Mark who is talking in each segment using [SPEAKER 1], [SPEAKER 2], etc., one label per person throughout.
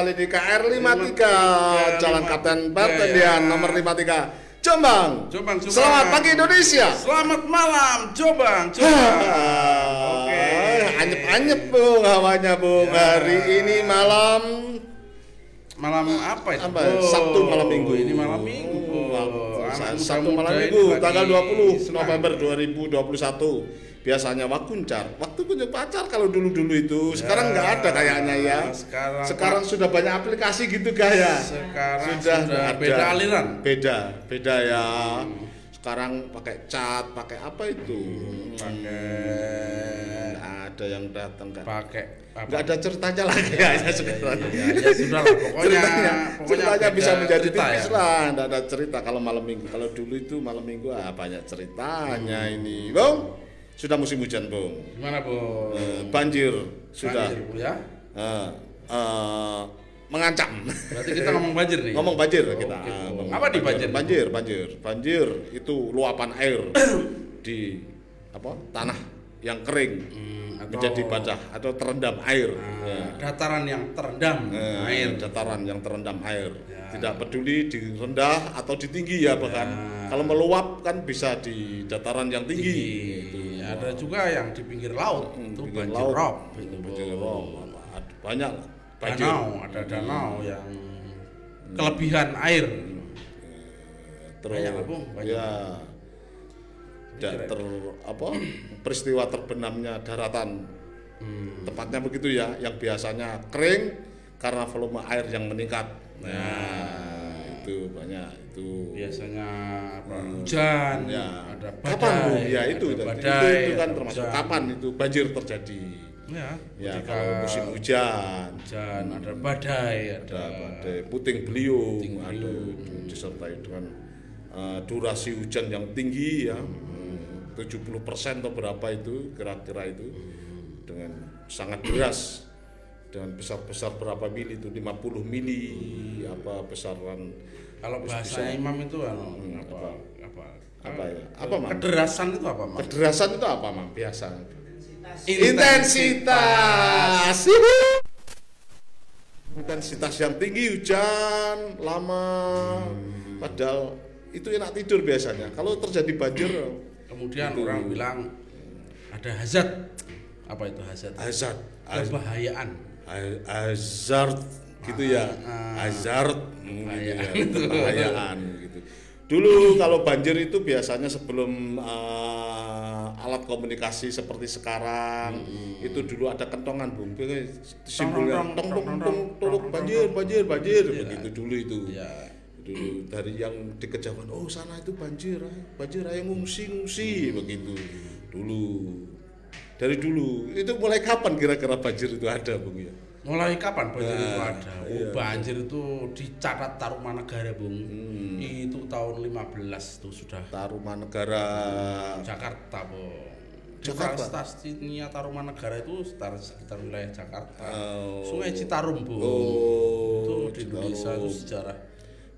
[SPEAKER 1] kembali di KR 53
[SPEAKER 2] 53,
[SPEAKER 1] Jalan Kapten
[SPEAKER 2] 53,
[SPEAKER 1] Bertendian
[SPEAKER 2] ya.
[SPEAKER 1] nomor 53 Jombang.
[SPEAKER 2] Jombang, Jombang.
[SPEAKER 1] Selamat pagi Indonesia.
[SPEAKER 2] Selamat malam, Jombang, Jombang. Oke.
[SPEAKER 1] Anyep-anyep Bung hawanya Bung.
[SPEAKER 2] Ya.
[SPEAKER 1] Hari ini malam
[SPEAKER 2] Malam apa itu?
[SPEAKER 1] apa? Sabtu malam Minggu.
[SPEAKER 2] Ini malam Minggu.
[SPEAKER 1] Oh,
[SPEAKER 2] Anak
[SPEAKER 1] Sabtu malam Minggu tanggal 20
[SPEAKER 2] senang.
[SPEAKER 1] November 2021. Biasanya wakuncar, waktu kunjung pacar kalau dulu-dulu itu, sekarang nggak ada kayaknya ya.
[SPEAKER 2] sekarang-
[SPEAKER 1] sekarang sudah banyak aplikasi gitu gaya.
[SPEAKER 2] Sekarang
[SPEAKER 1] sudah,
[SPEAKER 2] sudah
[SPEAKER 1] ada.
[SPEAKER 2] beda aliran.
[SPEAKER 1] Beda, beda ya. Sekarang pakai cat, pakai apa itu?
[SPEAKER 2] Pakai
[SPEAKER 1] Nggak ada yang datang kan.
[SPEAKER 2] pakai?
[SPEAKER 1] Nggak ada ceritanya lah kayaknya sekarang.
[SPEAKER 2] iya, iya, ya sudah lah, pokoknya-
[SPEAKER 1] ceritanya,
[SPEAKER 2] pokoknya
[SPEAKER 1] ceritanya bisa menjadi
[SPEAKER 2] cerita
[SPEAKER 1] tipis
[SPEAKER 2] ya.
[SPEAKER 1] lah, nggak ada cerita kalau malam minggu. Kalau dulu itu malam minggu ah banyak ceritanya ini, Bung. Sudah musim hujan, Bung.
[SPEAKER 2] Gimana, Bu?
[SPEAKER 1] Eh, banjir sudah
[SPEAKER 2] Banjir, ya.
[SPEAKER 1] eh, eh, mengancam.
[SPEAKER 2] Berarti kita ngomong banjir nih.
[SPEAKER 1] Ngomong banjir
[SPEAKER 2] Oke,
[SPEAKER 1] kita.
[SPEAKER 2] Bu.
[SPEAKER 1] ah, ngomong
[SPEAKER 2] Apa di banjir?
[SPEAKER 1] Banjir, banjir, banjir itu luapan air di apa tanah yang kering
[SPEAKER 2] Hmm, atau-
[SPEAKER 1] menjadi basah atau terendam air.
[SPEAKER 2] Nah,
[SPEAKER 1] Ya.
[SPEAKER 2] dataran yang terendam
[SPEAKER 1] Eh,
[SPEAKER 2] air.
[SPEAKER 1] dataran yang terendam air
[SPEAKER 2] Ya.
[SPEAKER 1] tidak peduli di rendah atau di tinggi ya bahkan
[SPEAKER 2] Ya.
[SPEAKER 1] kalau meluap kan bisa di dataran yang tinggi,
[SPEAKER 2] Tinggi. Ada juga yang di pinggir laut
[SPEAKER 1] Hmm,
[SPEAKER 2] itu
[SPEAKER 1] pinggir
[SPEAKER 2] banjir
[SPEAKER 1] laut.
[SPEAKER 2] rob itu,
[SPEAKER 1] banjir rob apa, ada banyak banjir Hmm.
[SPEAKER 2] Danau, ada danau yang kelebihan air.
[SPEAKER 1] terus
[SPEAKER 2] Banyak Bung, banyak.
[SPEAKER 1] ya tidak ter apa peristiwa terbenamnya daratan
[SPEAKER 2] Hmm.
[SPEAKER 1] tepatnya begitu ya yang biasanya kering karena volume air yang meningkat nah itu banyak itu
[SPEAKER 2] Biasanya apa? Hujan,
[SPEAKER 1] ya
[SPEAKER 2] ada badai.
[SPEAKER 1] kapan Bu? ya itu
[SPEAKER 2] ada
[SPEAKER 1] itu,
[SPEAKER 2] badai,
[SPEAKER 1] itu kan termasuk
[SPEAKER 2] hujan.
[SPEAKER 1] kapan itu banjir terjadi
[SPEAKER 2] Ya,
[SPEAKER 1] ya kalau musim hujan
[SPEAKER 2] hujan, ada badai, ada,
[SPEAKER 1] ada badai puting beliung,
[SPEAKER 2] Puting beliung.
[SPEAKER 1] itu disertai dengan uh, durasi hujan yang tinggi ya
[SPEAKER 2] Hmm.
[SPEAKER 1] Hmm, 70% atau berapa itu kira-kira itu dengan sangat deras. Dengan besar-besar berapa mili itu 50 mili apa besaran
[SPEAKER 2] Kalau bahasa
[SPEAKER 1] bisa-
[SPEAKER 2] imam itu anu,
[SPEAKER 1] Hmm,
[SPEAKER 2] apa, apa?
[SPEAKER 1] apa? Ya? Apa mam?
[SPEAKER 2] Kederasan itu apa, Mam?
[SPEAKER 1] kederasan itu apa mam? Biasa
[SPEAKER 2] Intensitas.
[SPEAKER 1] intensitas. Intensitas yang tinggi hujan lama. Padahal itu enak tidur biasanya. Kalau terjadi banjir
[SPEAKER 2] Kemudian
[SPEAKER 1] Itu.
[SPEAKER 2] orang bilang ada hazard. Apa itu hazard?
[SPEAKER 1] hazard haz-
[SPEAKER 2] Kebahayaan.
[SPEAKER 1] ha- hazard gitu ya
[SPEAKER 2] Ah.
[SPEAKER 1] hazard hmm,
[SPEAKER 2] Bahayaan.
[SPEAKER 1] gitu ya, kebahayaan gitu dulu kalau banjir itu biasanya sebelum uh, alat komunikasi seperti sekarang itu dulu ada kentongan bung simbolnya
[SPEAKER 2] Hmm. Tong,
[SPEAKER 1] tong
[SPEAKER 2] tong,
[SPEAKER 1] tong banjir banjir banjir
[SPEAKER 2] Iya.
[SPEAKER 1] begitu dulu itu
[SPEAKER 2] Ya.
[SPEAKER 1] Dulu dari yang di kejauhan oh sana itu banjir banjir ayo ngungsi ngungsi begitu dulu dari dulu itu mulai kapan kira-kira banjir itu ada bung ya
[SPEAKER 2] Mulai kapan banjir
[SPEAKER 1] Nah,
[SPEAKER 2] itu ada? Oh,
[SPEAKER 1] iya.
[SPEAKER 2] banjir itu dicatat Tarumanegara, Bung.
[SPEAKER 1] Hmm.
[SPEAKER 2] Itu tahun 15 tuh sudah
[SPEAKER 1] Tarumanegara
[SPEAKER 2] Jakarta, Bu.
[SPEAKER 1] Jakarta?
[SPEAKER 2] Deforestasinya Tarumanegara itu sekitar, sekitar wilayah Jakarta.
[SPEAKER 1] Oh.
[SPEAKER 2] Sungai Citarum, Bu.
[SPEAKER 1] Oh,
[SPEAKER 2] itu di Indonesia itu sejarah.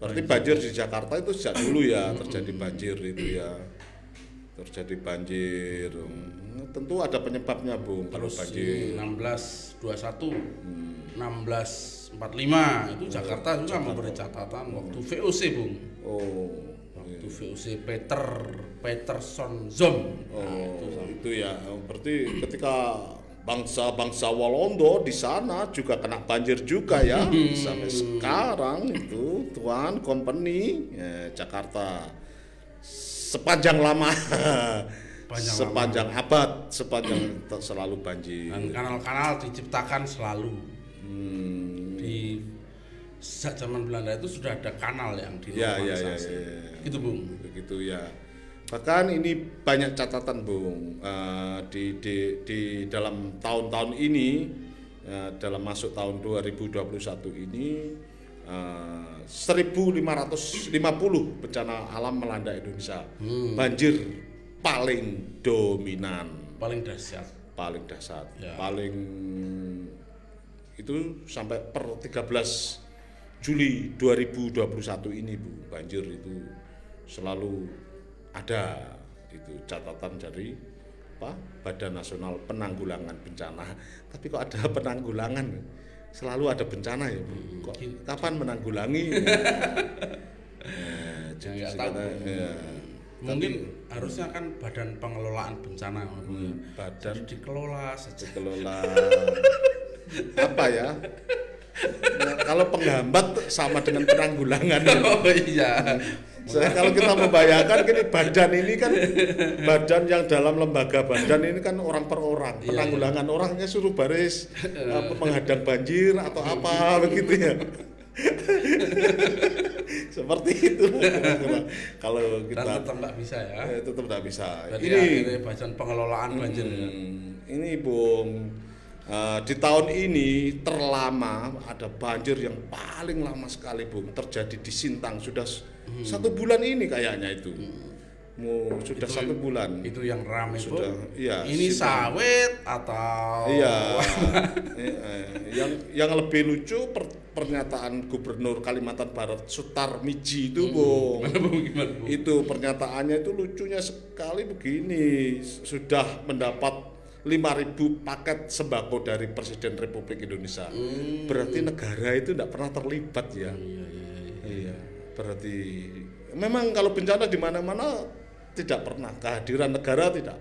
[SPEAKER 1] Berarti banjir di Jakarta itu sejak dulu ya terjadi banjir itu ya. Terjadi banjir. Hmm, Tentu ada penyebabnya, Bung, kalau banjir.
[SPEAKER 2] di 1621,
[SPEAKER 1] Hmm.
[SPEAKER 2] 1645 itu Jakarta juga memberi catatan waktu VOC, Bung.
[SPEAKER 1] Oh.
[SPEAKER 2] Waktu VOC Peter Peterson Zom. Nah, itu
[SPEAKER 1] Oh,
[SPEAKER 2] sama.
[SPEAKER 1] itu ya. Berarti ketika bangsa-bangsa Walanda di sana juga kena banjir juga ya. Sampai sekarang itu Tuan Company ya, Jakarta sepanjang lama
[SPEAKER 2] Sepanjang
[SPEAKER 1] sepanjang abad sepanjang selalu banjir.
[SPEAKER 2] Dan kanal-kanal diciptakan selalu
[SPEAKER 1] Hmm,
[SPEAKER 2] di sejak zaman Belanda itu sudah ada kanal yang
[SPEAKER 1] ya ya ya,
[SPEAKER 2] dinormalisasi.
[SPEAKER 1] ya, ya.
[SPEAKER 2] Gitu, Bung.
[SPEAKER 1] begitu ya bahkan ini banyak catatan bung Eh, di, di di dalam tahun-tahun ini eh, dalam masuk tahun 2021 ini eh, 1550 bencana alam melanda Indonesia.
[SPEAKER 2] Hmm.
[SPEAKER 1] banjir paling dominan.
[SPEAKER 2] Paling dahsyat.
[SPEAKER 1] paling dahsyat.
[SPEAKER 2] Ya.
[SPEAKER 1] paling itu sampai per 13 Juli 2021 ini Bu. Banjir itu selalu ada. Itu catatan dari apa Badan Nasional Penanggulangan Bencana. Tapi kok ada penanggulangan selalu ada bencana ya Bu. Kok
[SPEAKER 2] Gini.
[SPEAKER 1] kapan menanggulangi? Nah, jadi
[SPEAKER 2] nggak
[SPEAKER 1] sekarang,
[SPEAKER 2] tahu.
[SPEAKER 1] ya,
[SPEAKER 2] Mungkin harusnya kan badan pengelolaan bencana
[SPEAKER 1] hmm, badan
[SPEAKER 2] Jadi dikelola saja.
[SPEAKER 1] kelola apa ya? Nah, kalau penghambat sama dengan penanggulangan. ya.
[SPEAKER 2] Oh iya.
[SPEAKER 1] Saya kalau kita membayangkan gini badan ini kan badan yang dalam lembaga badan ini kan orang per orang.
[SPEAKER 2] Iya,
[SPEAKER 1] Penanggulangan orangnya suruh baris apa menghadang banjir atau apa begitu ya. Seperti itu. Kalau
[SPEAKER 2] Dan
[SPEAKER 1] kita
[SPEAKER 2] tetap nggak bisa ya.
[SPEAKER 1] eh, tetap tidak bisa.
[SPEAKER 2] Berarti
[SPEAKER 1] ini
[SPEAKER 2] akhirnya badan pengelolaan banjir ya.
[SPEAKER 1] Hmm, ini Bung eh, di tahun ini terlama ada banjir yang paling lama sekali Bung terjadi di Sintang sudah s- satu bulan ini kayaknya itu Mu, sudah
[SPEAKER 2] Itu-
[SPEAKER 1] satu bulan
[SPEAKER 2] Itu yang rame
[SPEAKER 1] Sudah,
[SPEAKER 2] Bu.
[SPEAKER 1] iya,
[SPEAKER 2] Ini
[SPEAKER 1] Sintang.
[SPEAKER 2] sawit atau
[SPEAKER 1] Iya, Eh, eh, yang yang lebih lucu per- pernyataan Gubernur Kalimantan Barat Sutar Miji itu, Bung.
[SPEAKER 2] Gimana Bu? Gimana Bu?
[SPEAKER 1] Itu pernyataannya itu lucunya sekali begini, sudah mendapat 5.000 paket sembako dari Presiden Republik Indonesia.
[SPEAKER 2] Hmm.
[SPEAKER 1] Berarti negara itu tidak pernah terlibat ya.
[SPEAKER 2] Iya, iya, iya.
[SPEAKER 1] Berarti memang kalau bencana di mana-mana tidak pernah kehadiran negara tidak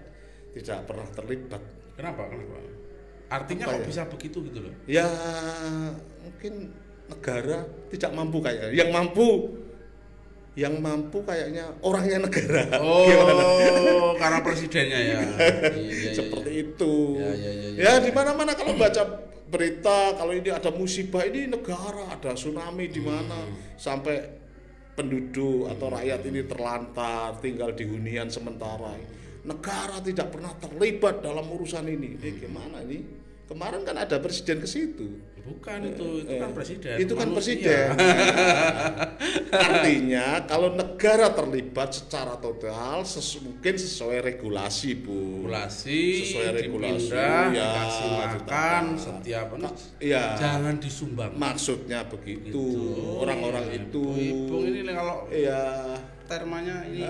[SPEAKER 1] tidak pernah terlibat.
[SPEAKER 2] Kenapa? Kenapa? Artinya
[SPEAKER 1] Apa
[SPEAKER 2] kok
[SPEAKER 1] ya?
[SPEAKER 2] bisa begitu gitu loh.
[SPEAKER 1] Ya mungkin negara tidak mampu kayaknya. Yang mampu yang mampu kayaknya orangnya negara. Gimana?
[SPEAKER 2] Oh, karena presidennya ya. Iya, iya,
[SPEAKER 1] Seperti
[SPEAKER 2] iya.
[SPEAKER 1] itu.
[SPEAKER 2] Ya, ya, ya, ya.
[SPEAKER 1] Ya di mana-mana kalau baca berita kalau ini ada musibah ini negara ada tsunami di mana
[SPEAKER 2] Hmm.
[SPEAKER 1] sampai penduduk atau rakyat ini terlantar tinggal di hunian sementara. Negara tidak pernah terlibat dalam urusan ini.
[SPEAKER 2] Hmm.
[SPEAKER 1] Ini gimana ini? Kemarin kan ada presiden ke situ.
[SPEAKER 2] Bukan itu, itu kan
[SPEAKER 1] Eh,
[SPEAKER 2] presiden.
[SPEAKER 1] Itu kan
[SPEAKER 2] Manusia.
[SPEAKER 1] presiden. Artinya kalau negara terlibat secara total ses- mungkin sesuai regulasi, Bu.
[SPEAKER 2] Regulasi,
[SPEAKER 1] Sesuai regulasi,
[SPEAKER 2] dipindah,
[SPEAKER 1] ya,
[SPEAKER 2] dikasih makan
[SPEAKER 1] ditata.
[SPEAKER 2] setiap
[SPEAKER 1] Iya.
[SPEAKER 2] jangan disumbang.
[SPEAKER 1] Maksudnya begitu.
[SPEAKER 2] Gitu.
[SPEAKER 1] Orang-orang
[SPEAKER 2] Iya.
[SPEAKER 1] itu
[SPEAKER 2] Ibu ini nih kalau
[SPEAKER 1] Iya.
[SPEAKER 2] Termanya ini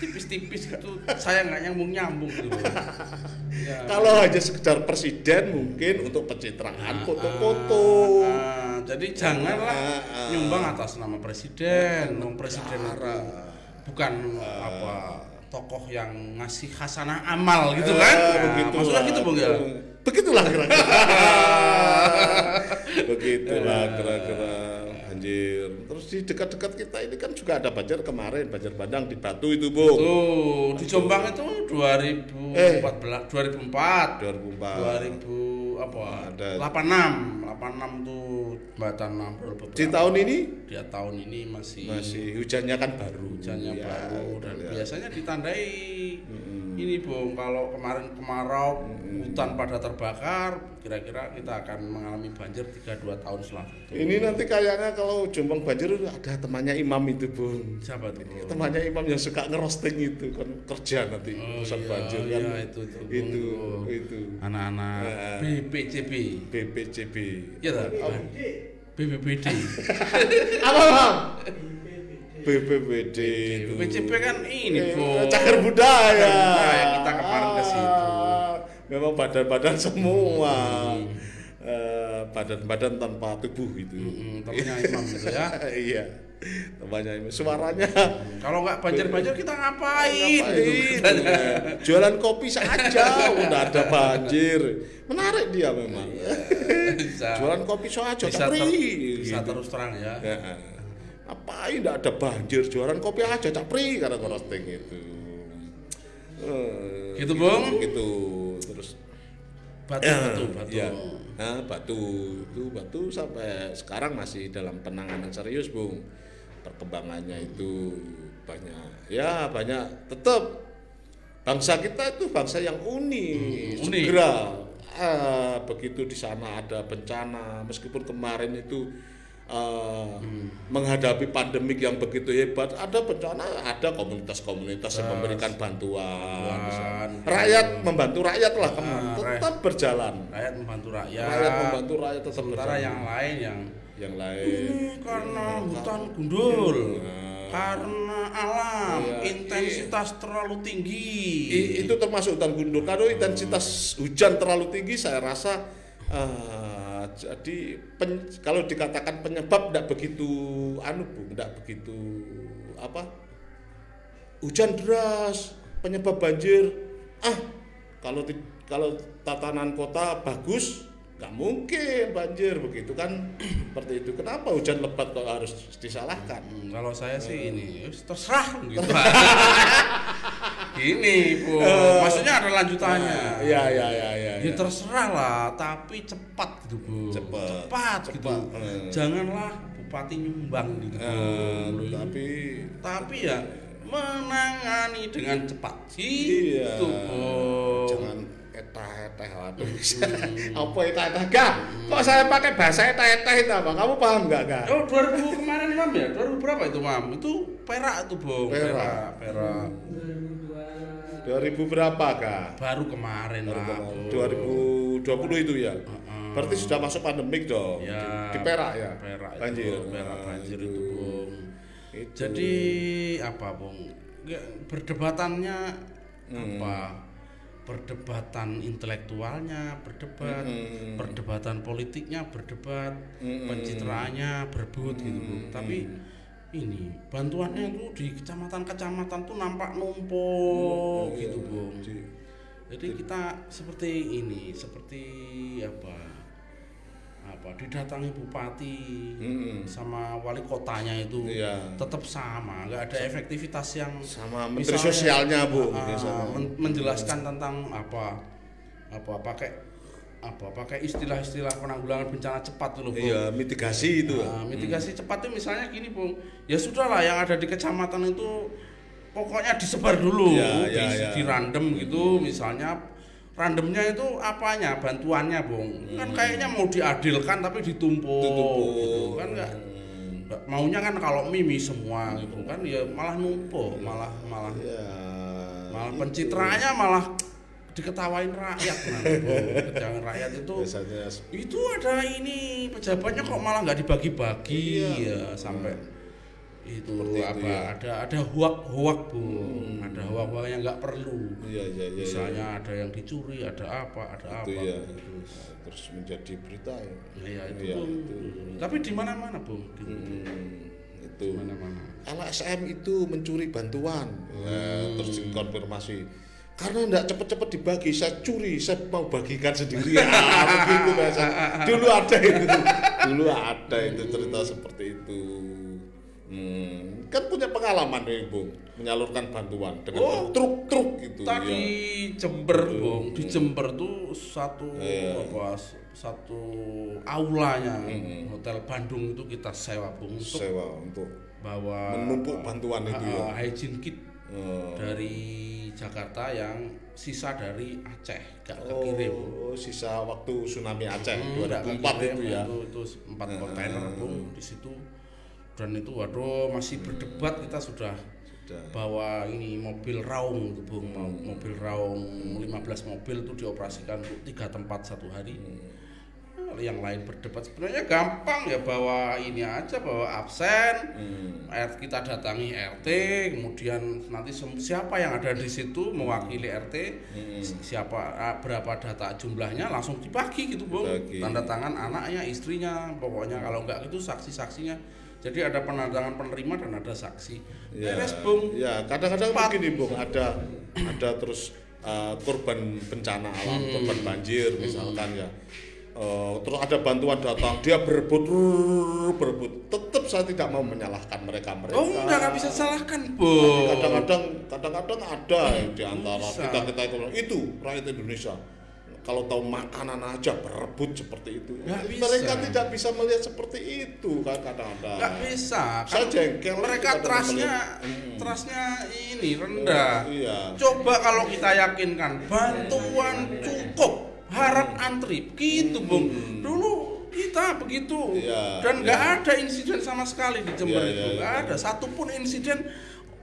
[SPEAKER 2] tipis-tipis gitu, saya nggak nyambung nyambung gitu. Ya.
[SPEAKER 1] Kalau hanya sekedar presiden mungkin untuk pencitraan foto-foto.
[SPEAKER 2] Ah, jadi janganlah
[SPEAKER 1] Ah, ah.
[SPEAKER 2] nyumbang atas nama presiden,
[SPEAKER 1] Ah,
[SPEAKER 2] Wong presiden bukan apa tokoh yang ngasih hasanah amal gitu kan? Nah,
[SPEAKER 1] begitulah.
[SPEAKER 2] maksudnya gitu bung ya.
[SPEAKER 1] Begitulah kira-kira. Begitulah kira-kira banjir. Terus di dekat-dekat kita ini kan juga ada banjir kemarin, banjir bandang di Batu itu, Bung.
[SPEAKER 2] Tuh di Jombang itu 2014, 2004,
[SPEAKER 1] 2004.
[SPEAKER 2] 2000 apa?
[SPEAKER 1] Ada.
[SPEAKER 2] 86, 86 tuh jembatan Nampul beberapa.
[SPEAKER 1] Di tahun ini
[SPEAKER 2] Dia tahun ini masih
[SPEAKER 1] masih hujannya kan baru.
[SPEAKER 2] hujannya
[SPEAKER 1] Ya,
[SPEAKER 2] baru dan
[SPEAKER 1] ya.
[SPEAKER 2] biasanya ditandai ini bung kalau kemarin kemarau hutan pada terbakar kira-kira kita akan mengalami banjir 3-2 tahun selanjutnya
[SPEAKER 1] Ini nanti kayaknya kalau Jombang banjir ada temannya Imam itu, Bung.
[SPEAKER 2] siapa tuh Bung?
[SPEAKER 1] Temannya Imam yang suka ngerosting itu kan kerja nanti
[SPEAKER 2] Oh,
[SPEAKER 1] urusan
[SPEAKER 2] iya,
[SPEAKER 1] banjir
[SPEAKER 2] iya,
[SPEAKER 1] kan.
[SPEAKER 2] itu, itu, Bung.
[SPEAKER 1] itu, itu.
[SPEAKER 2] anak-anak
[SPEAKER 1] Nah.
[SPEAKER 2] BPCB
[SPEAKER 1] BPCB.
[SPEAKER 2] ya tak? BPBD
[SPEAKER 1] Apa, Bang? BPBD itu.
[SPEAKER 2] BPCB kan ini
[SPEAKER 1] Eh, Cagar budaya.
[SPEAKER 2] Budaya, kita kemarin ke situ.
[SPEAKER 1] Ah, Memang badan-badan semua.
[SPEAKER 2] Hmm.
[SPEAKER 1] Eh, badan-badan tanpa tubuh itu.
[SPEAKER 2] Imam gitu ya
[SPEAKER 1] iya. Temannya Imam. Suaranya
[SPEAKER 2] kalau nggak banjir-banjir kita ngapain,
[SPEAKER 1] ngapain?
[SPEAKER 2] Gitu.
[SPEAKER 1] Jualan kopi saja, udah ada banjir. Menarik dia memang.
[SPEAKER 2] bisa
[SPEAKER 1] Jualan kopi saja,
[SPEAKER 2] Iya. bisa, ter- bisa
[SPEAKER 1] Gitu.
[SPEAKER 2] terus terang ya
[SPEAKER 1] Ya. Ngapain enggak ada banjir, jualan kopi aja capri karena roasting itu. Eh,
[SPEAKER 2] Gitu, Bung?
[SPEAKER 1] Gitu. Terus
[SPEAKER 2] batu batu batu
[SPEAKER 1] ya. Nah, batu itu batu sampai sekarang masih dalam penanganan serius, Bung. Perkembangannya itu banyak. Ya, banyak tetap bangsa kita itu bangsa yang unik.
[SPEAKER 2] Hmm, unik.
[SPEAKER 1] Segera ah, begitu di sana ada bencana, meskipun kemarin itu ah, menghadapi pandemik yang begitu hebat, ada bencana, ada komunitas-komunitas yang memberikan bantuan. Rakyat membantu rakyat lah, kemarin.
[SPEAKER 2] Ah,
[SPEAKER 1] tetap berjalan.
[SPEAKER 2] rakyat membantu rakyat
[SPEAKER 1] Rakyat membantu rakyat tetap
[SPEAKER 2] sementara
[SPEAKER 1] berjalan.
[SPEAKER 2] yang lain yang
[SPEAKER 1] yang lain
[SPEAKER 2] ini karena hutan gundul
[SPEAKER 1] Nah.
[SPEAKER 2] karena alam
[SPEAKER 1] Iya,
[SPEAKER 2] intensitas terlalu tinggi
[SPEAKER 1] I- itu termasuk hutan gundul kalau intensitas hujan terlalu tinggi saya rasa eh, jadi pen- kalau dikatakan penyebab tidak begitu anu bu, tidak begitu apa hujan deras penyebab banjir ah kalau kalau tatanan kota bagus nggak mungkin banjir begitu kan? Seperti itu. Kenapa hujan lebat kok harus disalahkan?
[SPEAKER 2] Hmm, kalau saya sih ini "Yus, terserah gitu. Gini, Bu. Maksudnya ada lanjutannya.
[SPEAKER 1] ya ya ya ya,
[SPEAKER 2] Ya
[SPEAKER 1] ya.
[SPEAKER 2] terserah lah, tapi cepat gitu, Bu.
[SPEAKER 1] Cepat.
[SPEAKER 2] Cepat, gitu.
[SPEAKER 1] Eh.
[SPEAKER 2] Janganlah bupati nyumbang gitu.
[SPEAKER 1] Eh,
[SPEAKER 2] Bu.
[SPEAKER 1] tapi
[SPEAKER 2] Tapi ya menangani dengan cepat.
[SPEAKER 1] Iya.
[SPEAKER 2] Gitu, Bu.
[SPEAKER 1] jangan etah-etah waduh apa etah-etah gak kok saya pakai bahasa etah-etah itu apa kamu paham gak gak
[SPEAKER 2] Oh, 2000 kemarin Mam ya? 2000 berapa itu, Mam? Itu perak tuh, Bung.
[SPEAKER 1] Perak.
[SPEAKER 2] perak.
[SPEAKER 1] 2000 berapa kak
[SPEAKER 2] Baru kemarin lah, Bu.
[SPEAKER 1] 2020 itu ya berarti sudah masuk pandemik dong
[SPEAKER 2] Ya,
[SPEAKER 1] di, di Perak ya
[SPEAKER 2] Perak itu,
[SPEAKER 1] banjir
[SPEAKER 2] Perak
[SPEAKER 1] Ah,
[SPEAKER 2] banjir
[SPEAKER 1] itu.
[SPEAKER 2] itu, Bung.
[SPEAKER 1] Itu.
[SPEAKER 2] Jadi apa, Bung? Ya, Berdebatannya
[SPEAKER 1] Hmm.
[SPEAKER 2] apa? Perdebatan intelektualnya berdebat,
[SPEAKER 1] Hmm.
[SPEAKER 2] perdebatan politiknya berdebat,
[SPEAKER 1] Hmm.
[SPEAKER 2] pencitraannya berebut gitu, Bung. Tapi ini bantuannya tuh di kecamatan-kecamatan tuh nampak numpuk gitu, Bung.
[SPEAKER 1] Di-
[SPEAKER 2] Jadi kita seperti ini, seperti apa? Apa didatangi bupati
[SPEAKER 1] Mm-mm.
[SPEAKER 2] sama wali kotanya itu
[SPEAKER 1] Iya.
[SPEAKER 2] tetap sama, nggak ada efektivitas yang
[SPEAKER 1] sama menteri
[SPEAKER 2] misalnya,
[SPEAKER 1] sosialnya bu
[SPEAKER 2] men- menjelaskan tentang apa apa pakai apa pakai istilah-istilah penanggulangan bencana cepat dulu, Bung.
[SPEAKER 1] iya mitigasi itu
[SPEAKER 2] Nah, mitigasi cepat itu misalnya gini, Bung. Ya sudahlah yang ada di kecamatan itu pokoknya disebar dulu,
[SPEAKER 1] Ya,
[SPEAKER 2] di,
[SPEAKER 1] ya, ya.
[SPEAKER 2] di random gitu misalnya randomnya itu apanya bantuannya bung kan kayaknya mau diadilkan tapi ditumpuk,
[SPEAKER 1] Ditumpuk.
[SPEAKER 2] gitu kan nggak nggak- maunya kan kalau mimi semua gitu kan ya malah numpuk malah malah
[SPEAKER 1] ya
[SPEAKER 2] malah
[SPEAKER 1] itu.
[SPEAKER 2] pencitraannya malah diketawain rakyat nanti Bung. ketawain rakyat itu
[SPEAKER 1] biasanya
[SPEAKER 2] itu ada ini pejabatnya kok malah nggak dibagi-bagi
[SPEAKER 1] Iya.
[SPEAKER 2] ya sampai itu
[SPEAKER 1] Seperti itu,
[SPEAKER 2] apa
[SPEAKER 1] ya.
[SPEAKER 2] ada ada huak-huak bu ada huak-huak yang nggak perlu
[SPEAKER 1] iya iya iya
[SPEAKER 2] misalnya ada yang dicuri ada apa ada
[SPEAKER 1] itu
[SPEAKER 2] apa
[SPEAKER 1] ya
[SPEAKER 2] gitu.
[SPEAKER 1] terus menjadi berita ya
[SPEAKER 2] Nah, ya itu,
[SPEAKER 1] Iya,
[SPEAKER 2] Bung.
[SPEAKER 1] itu.
[SPEAKER 2] tapi di mana-mana bung gitu.
[SPEAKER 1] Hmm, itu
[SPEAKER 2] di
[SPEAKER 1] LSM itu mencuri bantuan Ya, terus dikonfirmasi karena tidak cepet-cepet dibagi saya curi saya mau bagikan sendiri ya begitu biasa dulu ada itu. Dulu ada itu cerita seperti itu. Hmm, kan punya pengalaman nih bung. Menyalurkan bantuan dengan
[SPEAKER 2] Oh.
[SPEAKER 1] truk-truk gitu
[SPEAKER 2] tadi
[SPEAKER 1] ya.
[SPEAKER 2] Jember bung. Di Jember tuh satu
[SPEAKER 1] Iya.
[SPEAKER 2] apa satu aulanya
[SPEAKER 1] Hmm.
[SPEAKER 2] hotel Bandung itu kita sewa bung untuk
[SPEAKER 1] sewa untuk
[SPEAKER 2] bawa
[SPEAKER 1] menumpuk bantuan itu ya.
[SPEAKER 2] Uh, hygiene kit
[SPEAKER 1] Oh.
[SPEAKER 2] dari Jakarta yang sisa dari Aceh gak kekirim
[SPEAKER 1] Oh, sisa waktu tsunami Aceh
[SPEAKER 2] Hmm, nggak
[SPEAKER 1] 2004
[SPEAKER 2] kekirim,
[SPEAKER 1] itu ya.
[SPEAKER 2] itu, itu empat
[SPEAKER 1] Hmm.
[SPEAKER 2] kontainer bung di situ dan itu waduh masih berdebat kita sudah
[SPEAKER 1] Sudah.
[SPEAKER 2] bawa ini mobil raung itu bung
[SPEAKER 1] Hmm.
[SPEAKER 2] mobil raung 15 mobil itu dioperasikan untuk tiga tempat satu hari
[SPEAKER 1] Hmm.
[SPEAKER 2] Nah, yang lain berdebat sebenarnya gampang ya bawa ini aja bawa absen.
[SPEAKER 1] Hmm.
[SPEAKER 2] R- kita datangi RT kemudian nanti siapa yang ada di situ mewakili RT
[SPEAKER 1] Hmm.
[SPEAKER 2] si- siapa ah, berapa data jumlahnya langsung dibagi gitu bung tanda tangan anaknya istrinya pokoknya kalau enggak itu saksi saksinya jadi ada penandatangan penerima dan ada saksi.
[SPEAKER 1] Ya,
[SPEAKER 2] beres bung.
[SPEAKER 1] ya kadang-kadang begini bung ada ada terus uh, korban bencana alam,
[SPEAKER 2] Hmm.
[SPEAKER 1] korban banjir misalkan ya. Uh, terus ada bantuan datang, dia berebut, rrrr, berebut. Tetap saya tidak mau menyalahkan mereka mereka.
[SPEAKER 2] oh enggak nggak bisa salahkan bung
[SPEAKER 1] Kadang-kadang, kadang-kadang ada yang di antara
[SPEAKER 2] Bisa.
[SPEAKER 1] kita kita itu itu rakyat Indonesia. Kalau tahu makanan aja berebut seperti itu. Mereka
[SPEAKER 2] bisa.
[SPEAKER 1] tidak bisa melihat seperti itu kan kadang-kadang.
[SPEAKER 2] nggak bisa
[SPEAKER 1] Saya jengkel
[SPEAKER 2] mereka trustnya.
[SPEAKER 1] Hmm.
[SPEAKER 2] trustnya ini rendah
[SPEAKER 1] Iya.
[SPEAKER 2] Coba kalau kita yakinkan bantuan cukup, harap antri, gitu bung. Dulu kita begitu
[SPEAKER 1] Hmm. Iya,
[SPEAKER 2] dan nggak
[SPEAKER 1] iya.
[SPEAKER 2] ada insiden sama sekali di Jember
[SPEAKER 1] Iya,
[SPEAKER 2] itu,
[SPEAKER 1] iya,
[SPEAKER 2] nggak
[SPEAKER 1] iya.
[SPEAKER 2] ada satupun insiden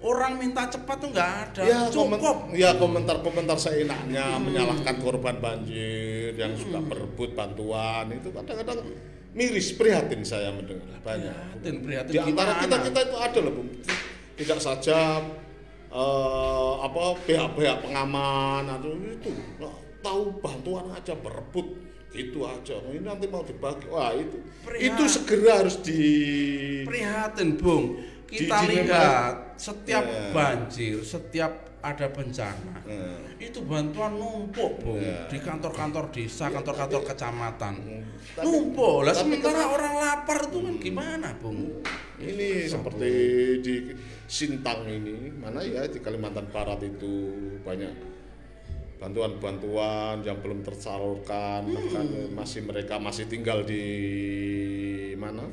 [SPEAKER 2] orang minta cepat tuh nggak ada.
[SPEAKER 1] Ya, komen-
[SPEAKER 2] cukup.
[SPEAKER 1] ya komentar-komentar seenaknya menyalahkan korban banjir yang suka berebut bantuan itu kadang-kadang miris prihatin saya mendengar banyak.
[SPEAKER 2] Prihatin, prihatin
[SPEAKER 1] Di antara kita kita itu ada loh, Bung. Tidak saja eh, apa pihak-pihak pengaman atau itu tahu bantuan aja berebut gitu aja. Ini nanti mau dibagi. Wah itu
[SPEAKER 2] Prihat-
[SPEAKER 1] itu segera harus di
[SPEAKER 2] prihatin bung. Kita
[SPEAKER 1] Di- di-
[SPEAKER 2] lihat setiap
[SPEAKER 1] Ya.
[SPEAKER 2] banjir setiap ada bencana
[SPEAKER 1] Eh,
[SPEAKER 2] itu bantuan numpuk bung.
[SPEAKER 1] Ya.
[SPEAKER 2] di kantor-kantor desa kantor-kantor kecamatan.
[SPEAKER 1] Tapi-
[SPEAKER 2] numpuk. Lah
[SPEAKER 1] tapi
[SPEAKER 2] sementara
[SPEAKER 1] kenapa-
[SPEAKER 2] orang lapar itu kan gimana bung?
[SPEAKER 1] Ini seperti di Sintang ini. Mana ya di Kalimantan Barat itu banyak bantuan-bantuan yang belum tersalurkan bahkan masih mereka masih tinggal di mana?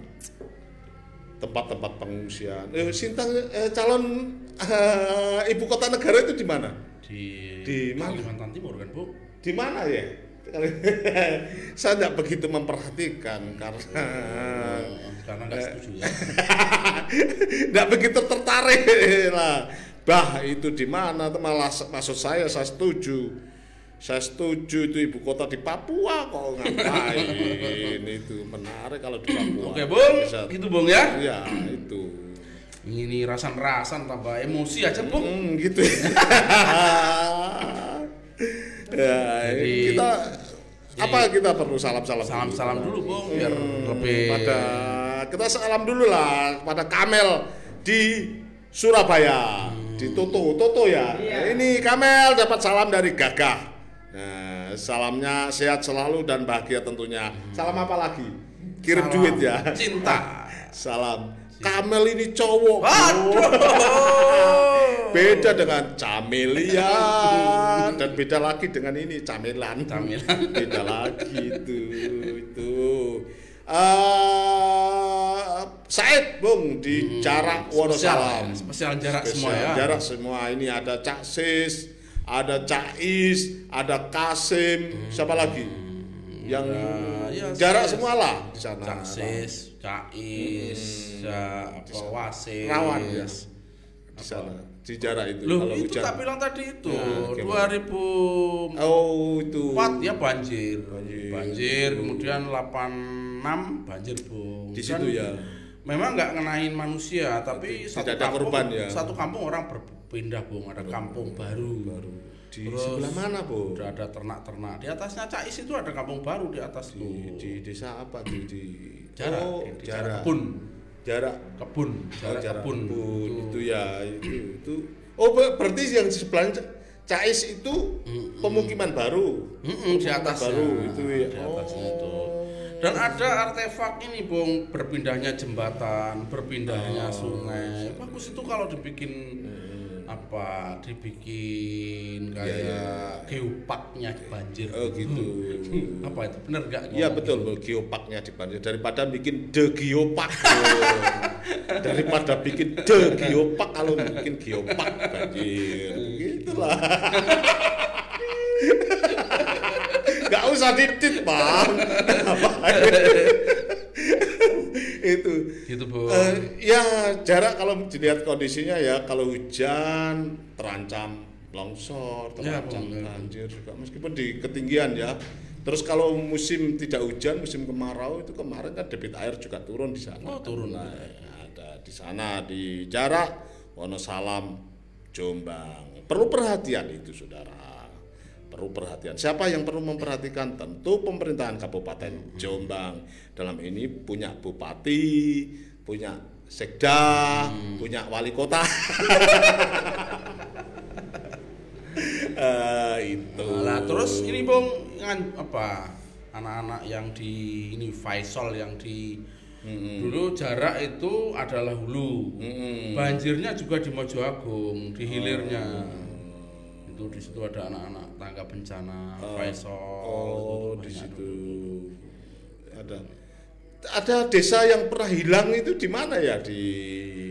[SPEAKER 1] Tempat-tempat pengungsian. Eh, Sintang eh, calon eh, ibu kota negara itu di mana?
[SPEAKER 2] Di
[SPEAKER 1] Di mana?
[SPEAKER 2] Kalimantan Timur kan bu?
[SPEAKER 1] Di mana ya? Saya tidak begitu memperhatikan karena
[SPEAKER 2] karena nggak setuju ya.
[SPEAKER 1] Nggak begitu tertarik lah. Bah itu di mana? Itu Malah maksud saya saya setuju. Saya setuju itu ibu kota di Papua kok ngapain itu menarik kalau di Papua.
[SPEAKER 2] oke bung
[SPEAKER 1] Bisa-
[SPEAKER 2] gitu bung ya
[SPEAKER 1] Ya itu.
[SPEAKER 2] ini rasan-rasan tambah emosi aja bung
[SPEAKER 1] Hmm, gitu. ya,
[SPEAKER 2] Jadi-
[SPEAKER 1] kita apa kita perlu salam-salam dulu?
[SPEAKER 2] salam-salam dulu bung biar lebih
[SPEAKER 1] pada kita salam dulu lah pada Kamel di Surabaya di Toto Toto ya ini Kamel dapat salam dari Gagah. Nah, salamnya sehat selalu dan bahagia tentunya. Salam apa lagi? Kirim
[SPEAKER 2] Salam.
[SPEAKER 1] duit ya.
[SPEAKER 2] Cinta.
[SPEAKER 1] Salam. Kamel ini cowok beda dengan Camelia dan beda lagi dengan ini Camelan.
[SPEAKER 2] Camilan.
[SPEAKER 1] beda lagi itu itu. Eh Di jarak Wonosalam
[SPEAKER 2] Hmm. Spesial, ya. spesial jarak
[SPEAKER 1] Spesial
[SPEAKER 2] semua ya.
[SPEAKER 1] jarak semua ini ada Cak Sis ada Cak Is ada Kasim siapa lagi yang
[SPEAKER 2] Ada, ya,
[SPEAKER 1] jarak
[SPEAKER 2] Sis.
[SPEAKER 1] semua lah di sana
[SPEAKER 2] Cak Sis, Cak Is, ya, apa Wasis.
[SPEAKER 1] rawan ya di sana di jarak itu
[SPEAKER 2] Loh,
[SPEAKER 1] kalau
[SPEAKER 2] itu
[SPEAKER 1] hujan
[SPEAKER 2] tak bilang tadi itu
[SPEAKER 1] Ya, gimana?
[SPEAKER 2] 2004
[SPEAKER 1] oh itu
[SPEAKER 2] ya banjir.
[SPEAKER 1] Banjir.
[SPEAKER 2] Banjir, kemudian 86 banjir, Bung.
[SPEAKER 1] di
[SPEAKER 2] Kan
[SPEAKER 1] situ ya
[SPEAKER 2] Memang nggak ngenain manusia, tapi
[SPEAKER 1] Tidak
[SPEAKER 2] satu
[SPEAKER 1] ada
[SPEAKER 2] kampung,
[SPEAKER 1] korban ya.
[SPEAKER 2] Satu kampung orang berpindah, Bung. Ada kampung baru.
[SPEAKER 1] baru di
[SPEAKER 2] Terus
[SPEAKER 1] sebelah mana bu
[SPEAKER 2] Udah ada ternak-ternak. Di atasnya Cais itu ada kampung baru di atas
[SPEAKER 1] di,
[SPEAKER 2] tuh.
[SPEAKER 1] di desa apa di, di
[SPEAKER 2] jarak,
[SPEAKER 1] oh,
[SPEAKER 2] di jarak
[SPEAKER 1] jarak
[SPEAKER 2] kebun.
[SPEAKER 1] jarak
[SPEAKER 2] Kebun,
[SPEAKER 1] Oh,
[SPEAKER 2] jarak,
[SPEAKER 1] jarak
[SPEAKER 2] kebun.
[SPEAKER 1] kebun.
[SPEAKER 2] Itu.
[SPEAKER 1] itu ya itu itu oh ber- berarti yang di sebelah Cais itu pemukiman baru
[SPEAKER 2] Mm-mm, di
[SPEAKER 1] Pemukiman
[SPEAKER 2] atasnya.
[SPEAKER 1] baru itu ya
[SPEAKER 2] Di atasnya
[SPEAKER 1] Oh.
[SPEAKER 2] itu. Dan ada artefak ini, Bung, berpindahnya jembatan, berpindahnya
[SPEAKER 1] Oh,
[SPEAKER 2] sungai. Bagus itu kalau dibikin
[SPEAKER 1] Hmm.
[SPEAKER 2] apa? Dibikin kayak
[SPEAKER 1] Iya,
[SPEAKER 2] geopaknya banjir.
[SPEAKER 1] oh gitu
[SPEAKER 2] apa itu? Bener nggak?
[SPEAKER 1] Iya betul,
[SPEAKER 2] gitu?
[SPEAKER 1] Geopaknya di banjir daripada bikin de geopak. Daripada bikin de geopak kalau bikin geopak banjir. Gitulah. Usah didit, Bang. itu
[SPEAKER 2] Gitu, Bung.
[SPEAKER 1] Eh, ya jarak kalau dilihat kondisinya ya kalau hujan terancam longsor,
[SPEAKER 2] Ya,
[SPEAKER 1] terancam
[SPEAKER 2] Bung.
[SPEAKER 1] banjir juga meskipun di ketinggian ya. Terus kalau musim tidak hujan, musim kemarau itu kemarin kan debit air juga turun di sana.
[SPEAKER 2] Oh, turun.
[SPEAKER 1] Nah, ada di sana di jarak Wonosalam, Jombang. Perlu perhatian itu, saudara. Perlu perhatian. Siapa yang perlu memperhatikan? Tentu pemerintahan Kabupaten Jombang. Dalam ini punya bupati, punya sekda, punya wali kota. Eh, itu.
[SPEAKER 2] Nah, terus ini Bung kan apa? Anak-anak yang di ini Faisal yang di dulu jarak itu adalah hulu.
[SPEAKER 1] Mm-mm.
[SPEAKER 2] Banjirnya juga di Mojoagung, di hilirnya.
[SPEAKER 1] Oh.
[SPEAKER 2] Itu di situ ada anak-anak tangga bencana Faisal.
[SPEAKER 1] Oh, di situ. ada. Ada desa yang pernah hilang itu di mana ya? Di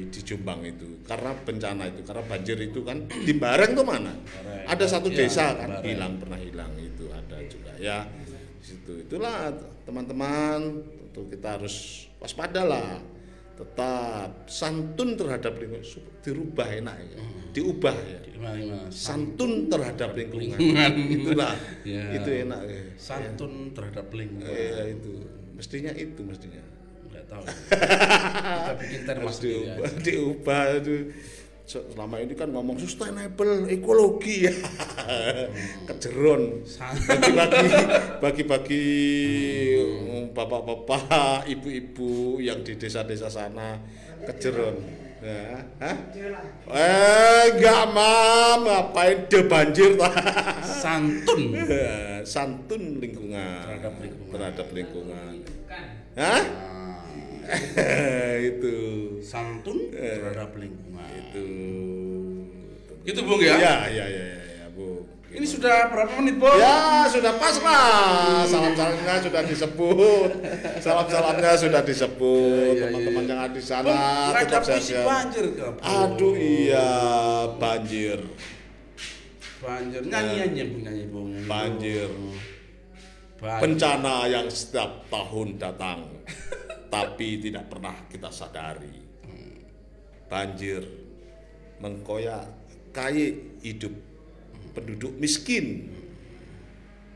[SPEAKER 1] di Jombang itu. Karena bencana itu karena banjir itu kan. Di Bareng tuh mana?
[SPEAKER 2] Bareng.
[SPEAKER 1] ada satu
[SPEAKER 2] Iya,
[SPEAKER 1] desa kan
[SPEAKER 2] Bareng.
[SPEAKER 1] hilang pernah hilang itu ada juga ya. Di situ. Itulah teman-teman tentu kita harus waspada lah tetap santun terhadap lingkungan. Dirubah enak ya. Diubah ya. Santun terhadap lingkungan. itulah.
[SPEAKER 2] Ya.
[SPEAKER 1] itu enak ya.
[SPEAKER 2] Santun terhadap lingkungan.
[SPEAKER 1] Eh, itu. Mestinya itu mestinya.
[SPEAKER 2] Enggak tahu. Kita bikin termas
[SPEAKER 1] harus
[SPEAKER 2] sendiri
[SPEAKER 1] diubah, diubah itu selama ini kan ngomong sustainable ekologi. Ya kejeron bagi-bagi bagi-bagi mm, bapak-bapak ibu-ibu yang di desa-desa sana kejeron. Ya Hah? eh enggak mam. Ngapain de banjir
[SPEAKER 2] santun.
[SPEAKER 1] Santun lingkungan.
[SPEAKER 2] Terhadap lingkungan.
[SPEAKER 1] terhadap lingkungan. Hah? Itu.
[SPEAKER 2] Santun
[SPEAKER 1] Eh.
[SPEAKER 2] terhadap lingkungan
[SPEAKER 1] itu.
[SPEAKER 2] Gitu bung ya,
[SPEAKER 1] ya ya ya ya, ya bu
[SPEAKER 2] ini sudah berapa menit bung?
[SPEAKER 1] Ya sudah pas lah salam salamnya sudah disebut. Salam salamnya sudah disebut.
[SPEAKER 2] Ya, ya,
[SPEAKER 1] teman-teman
[SPEAKER 2] ya.
[SPEAKER 1] yang ada di sana tetap sehat
[SPEAKER 2] banjir ke
[SPEAKER 1] aduh iya banjir.
[SPEAKER 2] Banjir. Nyanyi aja bung nyanyi Bung.
[SPEAKER 1] Banjir.
[SPEAKER 2] banjir.
[SPEAKER 1] Bencana yang setiap tahun datang tapi tidak pernah kita sadari. Banjir mengkoyak kayi hidup penduduk miskin.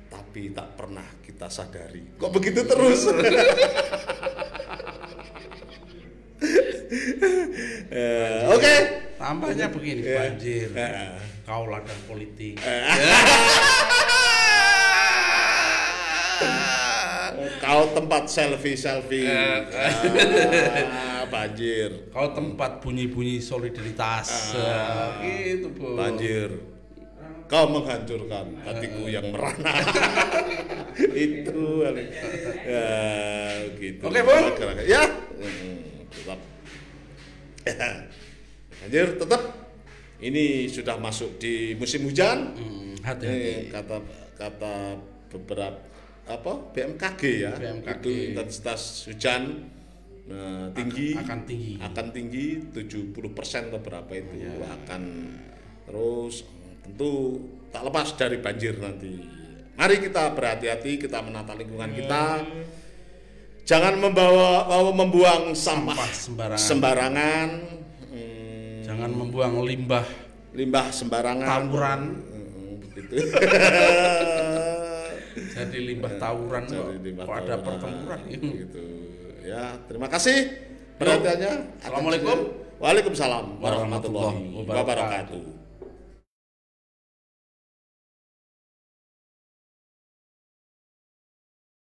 [SPEAKER 1] Tapi tak pernah kita sadari. Kok begitu terus? Eh, oke.
[SPEAKER 2] Tambahnya begini
[SPEAKER 1] Ya.
[SPEAKER 2] banjir
[SPEAKER 1] Eh.
[SPEAKER 2] kau ladang politik
[SPEAKER 1] kau tempat selfie selfie ah, banjir.
[SPEAKER 2] Kau tempat bunyi-bunyi solidaritas.
[SPEAKER 1] Ah.
[SPEAKER 2] gitu bung
[SPEAKER 1] banjir. Kau menghancurkan hatiku yang merana. Itu ya gitu.
[SPEAKER 2] Oke, Bung.
[SPEAKER 1] Kira-kira. ya. Hmm, tetap. Banjir tetap. Ini sudah masuk di musim hujan.
[SPEAKER 2] Hmm,
[SPEAKER 1] ini
[SPEAKER 2] hati-hati
[SPEAKER 1] kata kata beberapa apa? BMKG ya.
[SPEAKER 2] BMKG.
[SPEAKER 1] itu intensitas hujan nah, tinggi.
[SPEAKER 2] akan tinggi.
[SPEAKER 1] akan tinggi 70% atau berapa itu.
[SPEAKER 2] Ya.
[SPEAKER 1] akan terus tentu tak lepas dari banjir nanti. Mari kita berhati-hati kita menata lingkungan kita. Jangan membawa bawa membuang sampah,
[SPEAKER 2] Sampah sembarangan.
[SPEAKER 1] sembarangan. Hmm,
[SPEAKER 2] jangan membuang limbah
[SPEAKER 1] limbah sembarangan.
[SPEAKER 2] Tawuran.
[SPEAKER 1] Hmm, begitu
[SPEAKER 2] jadi limbah tawuran kok
[SPEAKER 1] Jadi limbah
[SPEAKER 2] kok ada pertempuran.
[SPEAKER 1] gitu. Ya terima kasih perhatiannya.
[SPEAKER 2] Assalamualaikum.
[SPEAKER 1] Waalaikumsalam warahmatullahi wabarakatuh